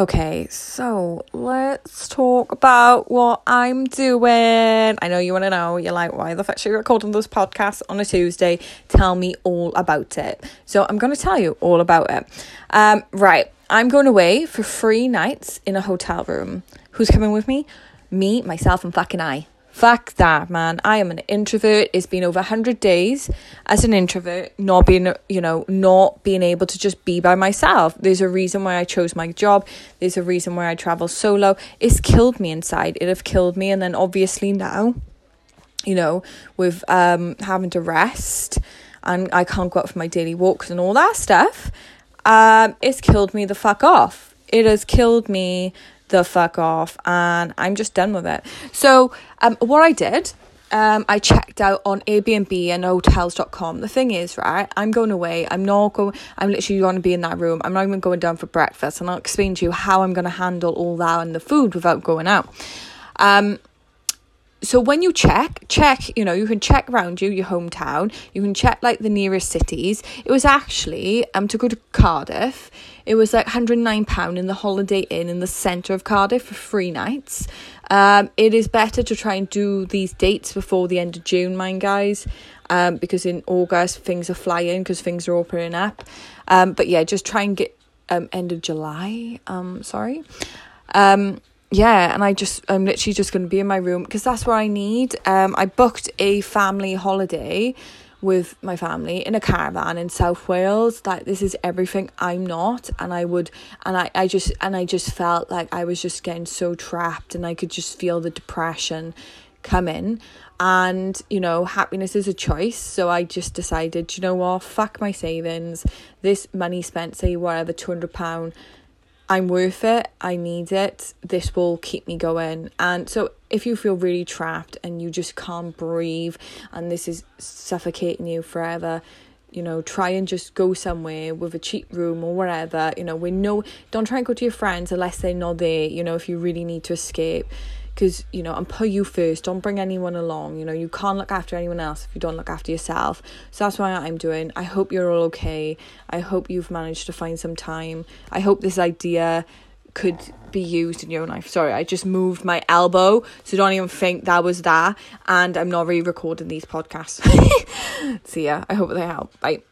Okay, so let's talk about what I'm doing. I know you want to know. You're like, why the fuck are you recording this podcast on a Tuesday? Tell me all about it. So I'm going to tell you all about it. Um, right, I'm going away for three nights in a hotel room. Who's coming with me? Me, myself, and fucking I. Fuck that, man. I am an introvert. It's been over 100 days as an introvert, not being, you know, not being able to just be by myself. There's a reason why I chose my job. There's a reason why I travel solo. It's killed me inside. It have killed me. And then obviously now, you know, with um, having to rest and I can't go out for my daily walks and all that stuff, um, it's killed me the fuck off. It has killed me the fuck off and I'm just done with it. So, um, what I did, um, I checked out on Airbnb and hotels.com. The thing is, right, I'm going away. I'm not going, I'm literally going to be in that room. I'm not even going down for breakfast. And I'll explain to you how I'm going to handle all that and the food without going out. Um, so when you check check you know you can check around you your hometown. You can check like the nearest cities. It was actually um to go to cardiff it was like 109 pound in the holiday inn in the center of cardiff for three nights. Um it is better to try and do these dates before the end of june mind guys um because in august things are flying because things are opening up. Um but yeah just try and get um end of july um sorry. Um yeah, and I just I'm literally just going to be in my room because that's where I need. Um, I booked a family holiday with my family in a caravan in South Wales. Like this is everything I'm not, and I would, and I I just and I just felt like I was just getting so trapped, and I could just feel the depression come in. And you know, happiness is a choice. So I just decided, you know what, fuck my savings. This money spent, say whatever, two hundred pound I'm worth it. I need it. This will keep me going. And so, if you feel really trapped and you just can't breathe and this is suffocating you forever, you know, try and just go somewhere with a cheap room or whatever. You know, we know, don't try and go to your friends unless they're not there, you know, if you really need to escape because you know and put you first. Don't bring anyone along you know. You can't look after anyone else if you don't look after yourself. So that's why i'm doing. I hope you're all okay. I hope you've managed to find some time. I hope this idea could be used in your life. Sorry i just moved my elbow so don't even think that was that. And i'm not re-recording these podcasts. See ya. I hope they help. Bye